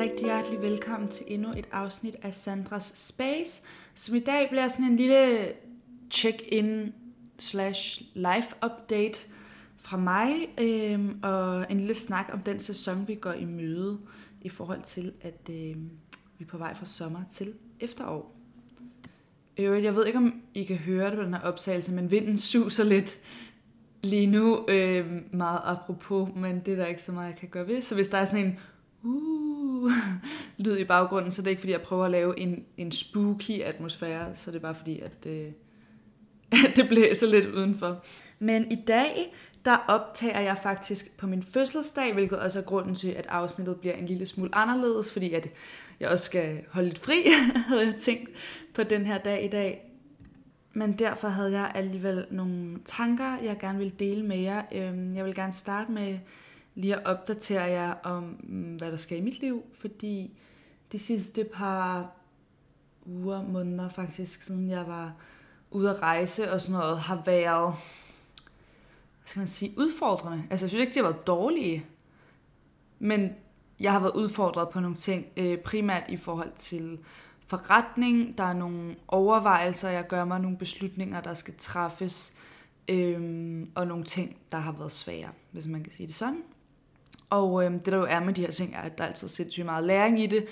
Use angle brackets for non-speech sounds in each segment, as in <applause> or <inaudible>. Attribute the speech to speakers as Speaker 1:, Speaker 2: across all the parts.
Speaker 1: rigtig hjertelig velkommen til endnu et afsnit af Sandras Space, som i dag bliver sådan en lille check-in slash live update fra mig, øh, og en lille snak om den sæson, vi går i møde i forhold til, at øh, vi er på vej fra sommer til efterår. Øvrigt, jeg ved ikke, om I kan høre det på den her optagelse, men vinden suser lidt lige nu, øh, meget apropos, men det er der ikke så meget, jeg kan gøre ved. Så hvis der er sådan en uh, Uh, <laughs> lyd i baggrunden, så det er ikke fordi, jeg prøver at lave en, en spooky atmosfære, så det er bare fordi, at, øh, <laughs> at det blæser lidt udenfor. Men i dag, der optager jeg faktisk på min fødselsdag, hvilket også er grunden til, at afsnittet bliver en lille smule anderledes, fordi at jeg også skal holde lidt fri, <laughs> havde jeg tænkt på den her dag i dag. Men derfor havde jeg alligevel nogle tanker, jeg gerne vil dele med jer. Øhm, jeg vil gerne starte med lige at opdatere jer om, mm, hvad der sker i mit liv, fordi de sidste par uger, måneder faktisk, siden jeg var ude at rejse og sådan noget, har været, hvad skal man sige, udfordrende. Altså jeg synes ikke, de har været dårlige, men jeg har været udfordret på nogle ting, øh, primært i forhold til forretning. Der er nogle overvejelser, jeg gør mig, nogle beslutninger, der skal træffes, øhm, og nogle ting, der har været svære, hvis man kan sige det sådan. Og øh, det der jo er med de her ting, er, at der er altid sindssygt meget læring i det,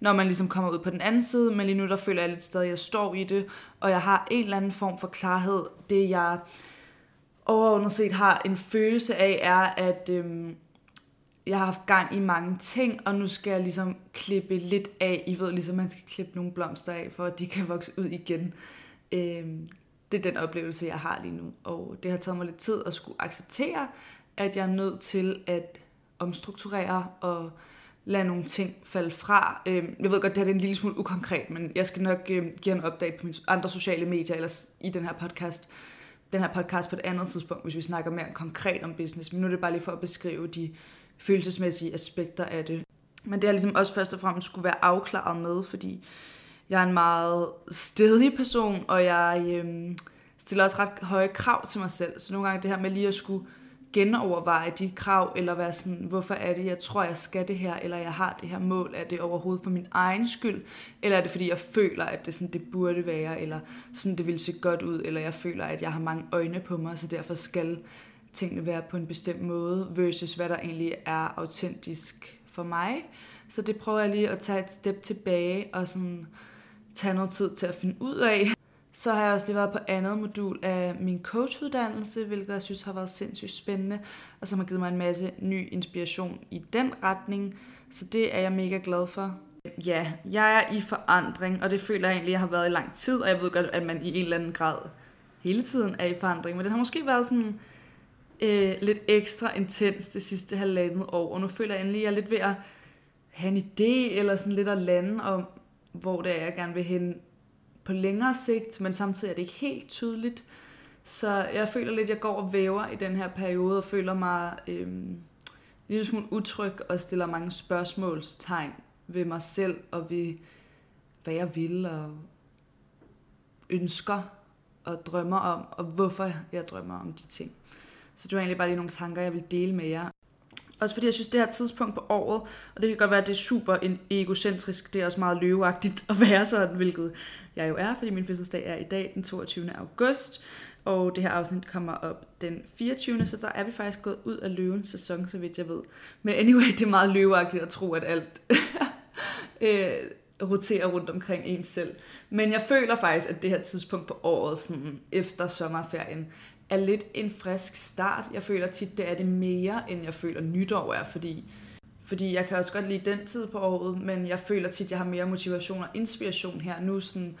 Speaker 1: når man ligesom kommer ud på den anden side, men lige nu der føler jeg lidt stadig, at jeg står i det, og jeg har en eller anden form for klarhed. Det jeg overordnet set har en følelse af, er, at øhm, jeg har haft gang i mange ting, og nu skal jeg ligesom klippe lidt af. I ved ligesom, man skal klippe nogle blomster af, for at de kan vokse ud igen. Øhm, det er den oplevelse, jeg har lige nu. Og det har taget mig lidt tid at skulle acceptere, at jeg er nødt til at omstrukturere og lade nogle ting falde fra. Øhm, jeg ved godt, det her er en lille smule ukonkret, men jeg skal nok øhm, give en update på mine andre sociale medier, eller i den her podcast, den her podcast på et andet tidspunkt, hvis vi snakker mere konkret om business. Men nu er det bare lige for at beskrive de følelsesmæssige aspekter af det. Men det har ligesom også først og fremmest skulle være afklaret med, fordi jeg er en meget stedig person, og jeg øhm, stiller også ret høje krav til mig selv. Så nogle gange det her med lige at skulle genoverveje de krav, eller være sådan, hvorfor er det, jeg tror, jeg skal det her, eller jeg har det her mål, er det overhovedet for min egen skyld, eller er det fordi, jeg føler, at det, sådan, det burde være, eller sådan, det ville se godt ud, eller jeg føler, at jeg har mange øjne på mig, så derfor skal tingene være på en bestemt måde, versus hvad der egentlig er autentisk for mig. Så det prøver jeg lige at tage et step tilbage og sådan tage noget tid til at finde ud af. Så har jeg også lige været på andet modul af min coachuddannelse, hvilket jeg synes har været sindssygt spændende, og som har givet mig en masse ny inspiration i den retning. Så det er jeg mega glad for. Ja, jeg er i forandring, og det føler jeg egentlig, jeg har været i lang tid, og jeg ved godt, at man i en eller anden grad hele tiden er i forandring, men det har måske været sådan øh, lidt ekstra intens det sidste halvandet år, og nu føler jeg endelig, at jeg er lidt ved at have en idé, eller sådan lidt at lande om, hvor det er, jeg gerne vil hen på længere sigt, men samtidig er det ikke helt tydeligt. Så jeg føler lidt, at jeg går og væver i den her periode, og føler mig øh, en lille smule utryg, og stiller mange spørgsmålstegn ved mig selv, og ved, hvad jeg vil, og ønsker, og drømmer om, og hvorfor jeg drømmer om de ting. Så det var egentlig bare lige nogle tanker, jeg vil dele med jer. Også fordi jeg synes, det her tidspunkt på året, og det kan godt være, at det er super egocentrisk, det er også meget løveagtigt <laughs> at være sådan, hvilket jeg jo er, fordi min fødselsdag er i dag, den 22. august, og det her afsnit kommer op den 24. Så der er vi faktisk gået ud af løvens sæson, så vidt jeg ved. Men anyway, det er meget løveagtigt at tro, at alt <laughs> øh, roterer rundt omkring ens selv. Men jeg føler faktisk, at det her tidspunkt på året, sådan efter sommerferien, er lidt en frisk start. Jeg føler tit, det er det mere, end jeg føler nytår er, fordi, fordi jeg kan også godt lide den tid på året, men jeg føler tit, jeg har mere motivation og inspiration her nu. Sådan,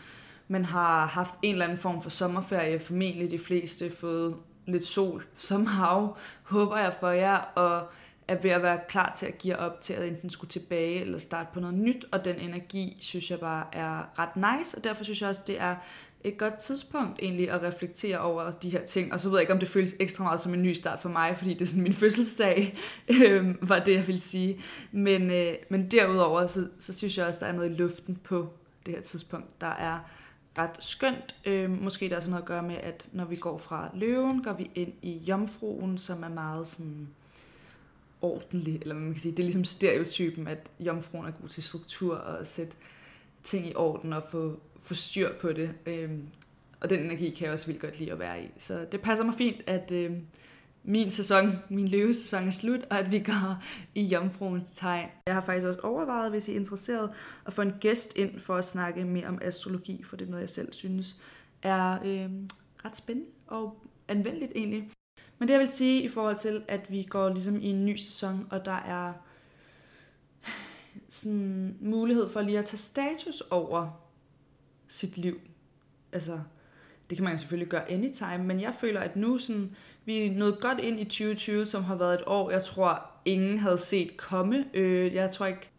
Speaker 1: man har haft en eller anden form for sommerferie, formentlig de fleste fået lidt sol <laughs> som hav, håber jeg for jer, og er ved at være klar til at give op til at enten skulle tilbage eller starte på noget nyt, og den energi synes jeg bare er ret nice, og derfor synes jeg også, det er et godt tidspunkt egentlig at reflektere over de her ting. Og så ved jeg ikke, om det føles ekstra meget som en ny start for mig, fordi det er sådan min fødselsdag, <laughs> øh, var det, jeg ville sige. Men, øh, men derudover, så, så synes jeg også, der er noget i luften på det her tidspunkt, der er ret skønt. Øh, måske der er sådan noget at gøre med, at når vi går fra løven, går vi ind i jomfruen, som er meget sådan ordentlig, eller man kan sige. Det er ligesom stereotypen, at jomfruen er god til struktur og at sætte ting i orden og få, få styr på det. Øhm, og den energi kan jeg også vildt godt lide at være i. Så det passer mig fint, at øh, min sæson, min løvesæson er slut, og at vi går i jomfruens tegn. Jeg har faktisk også overvejet, hvis I er interesseret, at få en gæst ind for at snakke mere om astrologi, for det er noget, jeg selv synes er øh, ret spændende og anvendeligt egentlig. Men det jeg vil sige i forhold til, at vi går ligesom i en ny sæson, og der er sådan mulighed for lige at tage status over sit liv. Altså, det kan man selvfølgelig gøre anytime, men jeg føler, at nu sådan, vi er nået godt ind i 2020, som har været et år, jeg tror, ingen havde set komme. Øh, jeg tror ikke,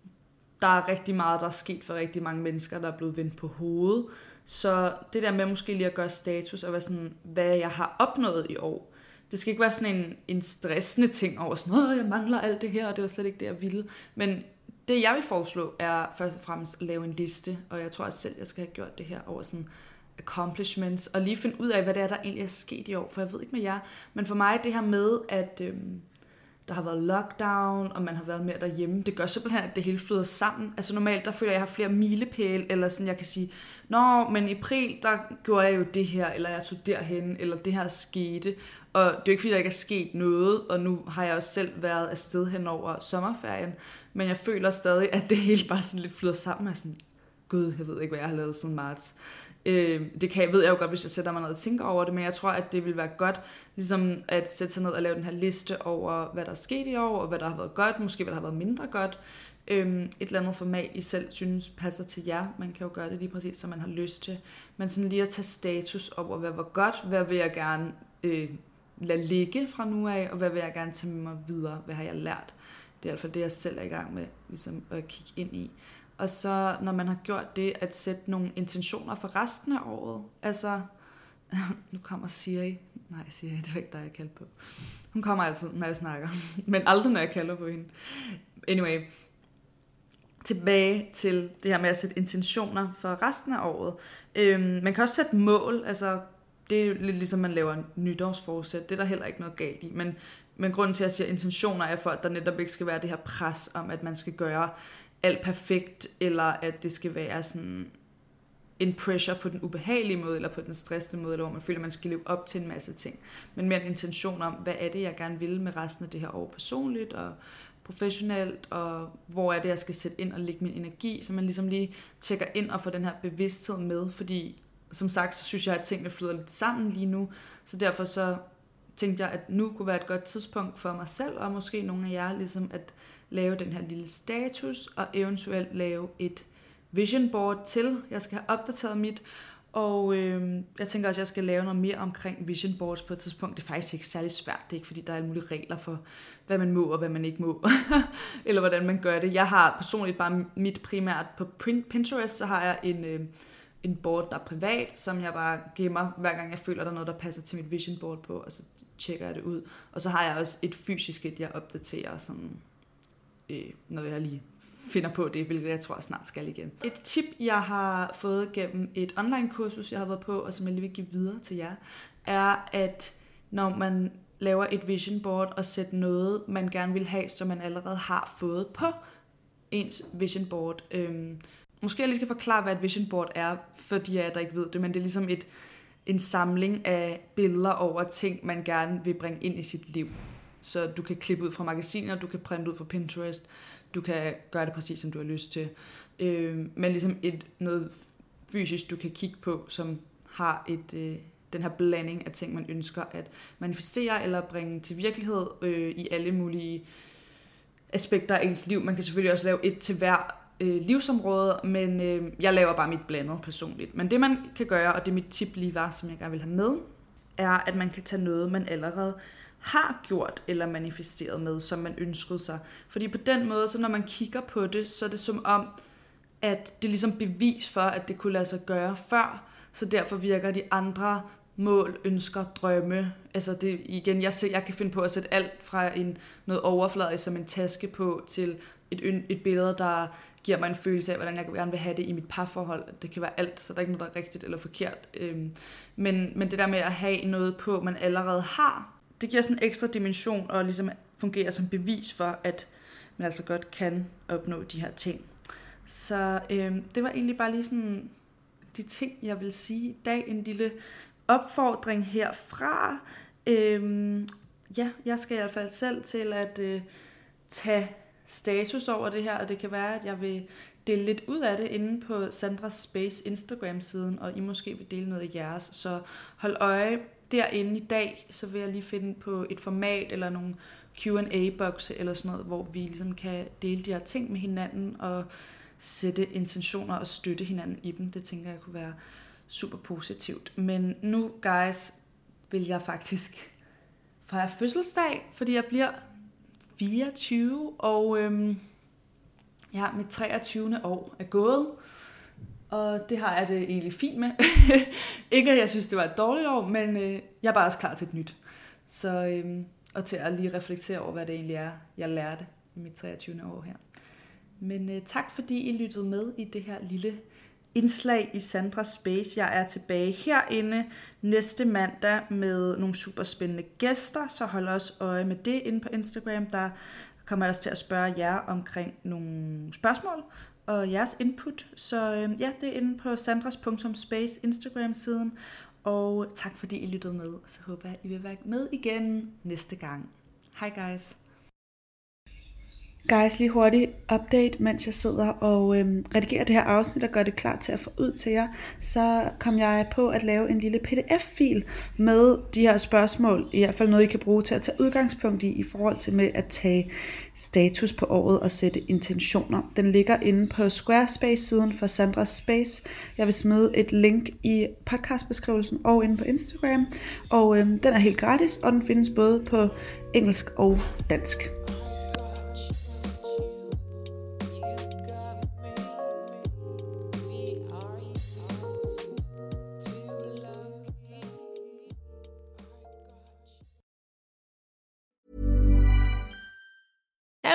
Speaker 1: der er rigtig meget, der er sket for rigtig mange mennesker, der er blevet vendt på hovedet. Så det der med måske lige at gøre status og være sådan, hvad jeg har opnået i år. Det skal ikke være sådan en, en stressende ting over sådan, noget, jeg mangler alt det her, og det var slet ikke det, jeg ville. Men det, jeg vil foreslå, er først og fremmest at lave en liste, og jeg tror også selv, jeg skal have gjort det her over sådan accomplishments, og lige finde ud af, hvad det er, der egentlig er sket i år, for jeg ved ikke med jer, men for mig det her med, at øhm, der har været lockdown, og man har været mere derhjemme, det gør simpelthen, at det hele flyder sammen. Altså normalt, der føler jeg, at jeg har flere milepæle, eller sådan, jeg kan sige, Nå, men i april, der gjorde jeg jo det her, eller jeg tog derhen, eller det her skete, og det er jo ikke, fordi der ikke er sket noget, og nu har jeg også selv været afsted hen over sommerferien, men jeg føler stadig, at det hele bare sådan lidt flyder sammen, og sådan, gud, jeg ved ikke, hvad jeg har lavet siden marts. Øh, det kan, ved jeg jo godt, hvis jeg sætter mig ned og tænker over det, men jeg tror, at det vil være godt ligesom at sætte sig ned og lave den her liste over, hvad der er sket i år, og hvad der har været godt, måske hvad der har været mindre godt. Øh, et eller andet format, I selv synes passer til jer. Man kan jo gøre det lige præcis, som man har lyst til. Men sådan lige at tage status over, hvad var godt, hvad vil jeg gerne øh, lade ligge fra nu af, og hvad vil jeg gerne tage med mig videre, hvad har jeg lært. Det er i hvert fald det, jeg selv er i gang med ligesom at kigge ind i. Og så, når man har gjort det, at sætte nogle intentioner for resten af året. Altså, <laughs> nu kommer Siri. Nej, Siri, det var ikke dig, jeg kaldte på. Hun kommer altid, når jeg snakker. <laughs> Men aldrig, når jeg kalder på hende. Anyway, tilbage til det her med at sætte intentioner for resten af året. Øhm, man kan også sætte mål, altså det er lidt ligesom man laver en nytårsforsæt, det er der heller ikke noget galt i, men, men grunden til at jeg siger intentioner er for, at der netop ikke skal være det her pres om, at man skal gøre alt perfekt, eller at det skal være sådan en pressure på den ubehagelige måde, eller på den stressende måde, eller hvor man føler, at man skal leve op til en masse ting. Men mere en intention om, hvad er det, jeg gerne vil med resten af det her år personligt og professionelt, og hvor er det, jeg skal sætte ind og lægge min energi, så man ligesom lige tjekker ind og får den her bevidsthed med, fordi som sagt, så synes jeg, at tingene flyder lidt sammen lige nu, så derfor så tænkte jeg, at nu kunne være et godt tidspunkt for mig selv, og måske nogle af jer, ligesom at lave den her lille status, og eventuelt lave et vision board til. Jeg skal have opdateret mit, og øh, jeg tænker også, at jeg skal lave noget mere omkring vision boards på et tidspunkt. Det er faktisk ikke særlig svært. Det er ikke, fordi der er alle mulige regler for, hvad man må og hvad man ikke må. <laughs> eller hvordan man gør det. Jeg har personligt bare mit primært på Pinterest, så har jeg en, øh, en board, der er privat, som jeg bare gemmer, hver gang jeg føler, der er noget, der passer til mit vision board på, og så tjekker jeg det ud. Og så har jeg også et fysisk et, jeg opdaterer sådan øh, når jeg lige finder på det, hvilket jeg tror jeg snart skal igen. Et tip, jeg har fået gennem et online-kursus, jeg har været på, og som jeg lige vil give videre til jer, er, at når man laver et vision board og sætter noget, man gerne vil have, som man allerede har fået på ens vision board. øh, måske jeg lige skal forklare, hvad et vision board er, for de af jer, der ikke ved det, men det er ligesom et, en samling af billeder over ting, man gerne vil bringe ind i sit liv. Så du kan klippe ud fra magasiner, du kan printe ud fra Pinterest, du kan gøre det præcis, som du har lyst til. Øh, men ligesom et, noget fysisk, du kan kigge på, som har et, øh, den her blanding af ting, man ønsker at manifestere eller bringe til virkelighed øh, i alle mulige aspekter af ens liv. Man kan selvfølgelig også lave et til hver øh, livsområde, men øh, jeg laver bare mit blandet personligt. Men det man kan gøre, og det mit tip lige var, som jeg gerne vil have med, er, at man kan tage noget, man allerede har gjort eller manifesteret med, som man ønskede sig. Fordi på den måde, så når man kigger på det, så er det som om, at det er ligesom bevis for, at det kunne lade sig gøre før, så derfor virker de andre mål, ønsker, drømme. Altså det, igen, jeg, ser, jeg kan finde på at sætte alt fra en, noget overfladisk som en taske på, til et, et billede, der giver mig en følelse af, hvordan jeg gerne vil have det i mit parforhold. Det kan være alt, så der er ikke noget, der er rigtigt eller forkert. Øhm, men, men det der med at have noget på, man allerede har, det giver sådan en ekstra dimension og ligesom fungerer som bevis for, at man altså godt kan opnå de her ting. Så øhm, det var egentlig bare lige sådan de ting, jeg vil sige i dag. En lille opfordring herfra. Øhm, ja, jeg skal i hvert fald selv til at øh, tage status over det her, og det kan være, at jeg vil dele lidt ud af det inde på Sandras Space Instagram-siden, og I måske vil dele noget af jeres. Så hold øje derinde i dag, så vil jeg lige finde på et format eller nogle Q&A-bokse eller sådan noget, hvor vi ligesom kan dele de her ting med hinanden og sætte intentioner og støtte hinanden i dem. Det tænker jeg kunne være super positivt. Men nu, guys, vil jeg faktisk <laughs> fejre fødselsdag, fordi jeg bliver 24, og øhm, ja, mit 23. år er gået. Og det har jeg det egentlig fint med. <laughs> ikke at jeg synes, det var et dårligt år, men øh, jeg er bare også klar til et nyt. Så, øhm, og til at lige reflektere over, hvad det egentlig er, jeg lærte i mit 23. år her. Men øh, tak fordi I lyttede med i det her lille indslag i Sandra Space. Jeg er tilbage herinde næste mandag med nogle super spændende gæster, så hold også øje med det inde på Instagram. Der kommer jeg også til at spørge jer omkring nogle spørgsmål og jeres input. Så øh, ja, det er inde på sandras.space Instagram-siden. Og tak fordi I lyttede med. Så håber jeg, I vil være med igen næste gang. Hej guys! Guys, lige hurtigt update, mens jeg sidder og øhm, redigerer det her afsnit og gør det klar til at få ud til jer, så kom jeg på at lave en lille pdf-fil med de her spørgsmål, i hvert fald noget, I kan bruge til at tage udgangspunkt i, i forhold til med at tage status på året og sætte intentioner. Den ligger inde på Squarespace-siden for Sandras Space. Jeg vil smide et link i podcastbeskrivelsen og inde på Instagram, og øhm, den er helt gratis, og den findes både på engelsk og dansk.